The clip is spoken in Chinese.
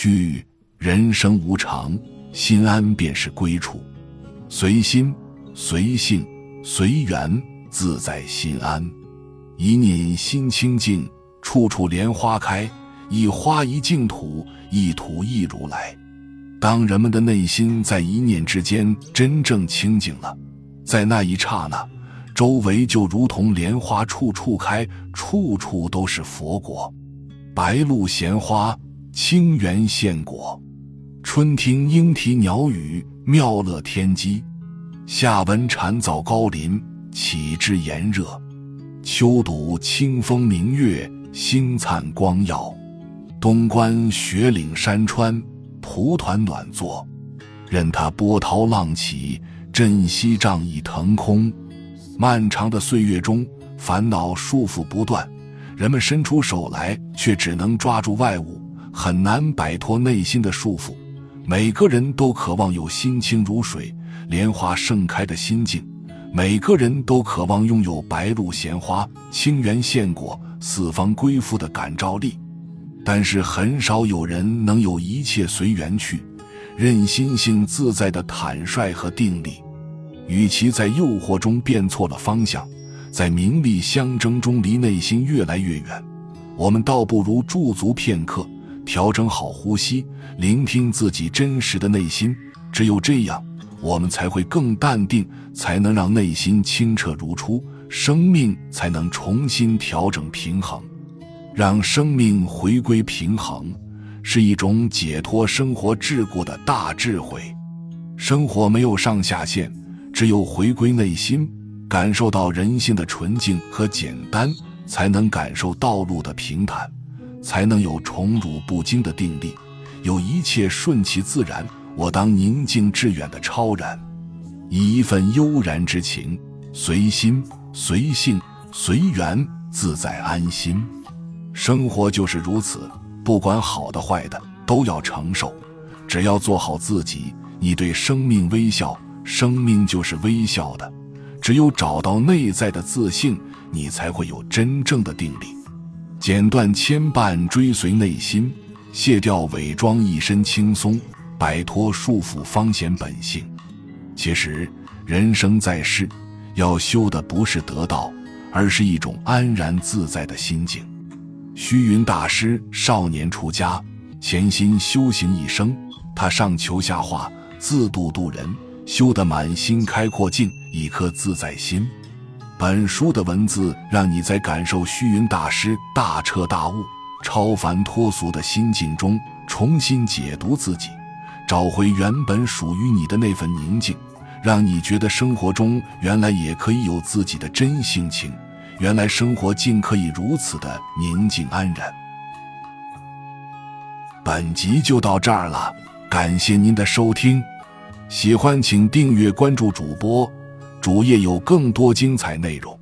须人生无常，心安便是归处。随心，随性，随缘，自在心安。一念心清净，处处莲花开。一花一净土，一土一如来。当人们的内心在一念之间真正清净了，在那一刹那，周围就如同莲花处处开，处处都是佛果。白露闲花，清源现果。春听莺啼鸟语，妙乐天机；夏闻蝉噪高林，岂知炎热；秋睹清风明月，星灿光耀。东观雪岭山川，蒲团暖坐，任它波涛浪起，振息仗义腾空。漫长的岁月中，烦恼束缚不断，人们伸出手来，却只能抓住外物，很难摆脱内心的束缚。每个人都渴望有心清如水、莲花盛开的心境，每个人都渴望拥有白露闲花、清源现果、四方归附的感召力。但是很少有人能有一切随缘去，任心性自在的坦率和定力。与其在诱惑中变错了方向，在名利相争中离内心越来越远，我们倒不如驻足片刻，调整好呼吸，聆听自己真实的内心。只有这样，我们才会更淡定，才能让内心清澈如初，生命才能重新调整平衡。让生命回归平衡，是一种解脱生活桎梏的大智慧。生活没有上下限，只有回归内心，感受到人性的纯净和简单，才能感受道路的平坦，才能有宠辱不惊的定力，有一切顺其自然，我当宁静致远的超然，以一份悠然之情，随心随性随缘，自在安心。生活就是如此，不管好的坏的都要承受。只要做好自己，你对生命微笑，生命就是微笑的。只有找到内在的自信，你才会有真正的定力。剪断牵绊，追随内心，卸掉伪装，一身轻松，摆脱束缚，方显本性。其实，人生在世，要修的不是得道，而是一种安然自在的心境。虚云大师少年出家，潜心修行一生。他上求下化，自度度人，修得满心开阔境，一颗自在心。本书的文字让你在感受虚云大师大彻大悟、超凡脱俗的心境中，重新解读自己，找回原本属于你的那份宁静，让你觉得生活中原来也可以有自己的真性情。原来生活竟可以如此的宁静安然。本集就到这儿了，感谢您的收听，喜欢请订阅关注主播，主页有更多精彩内容。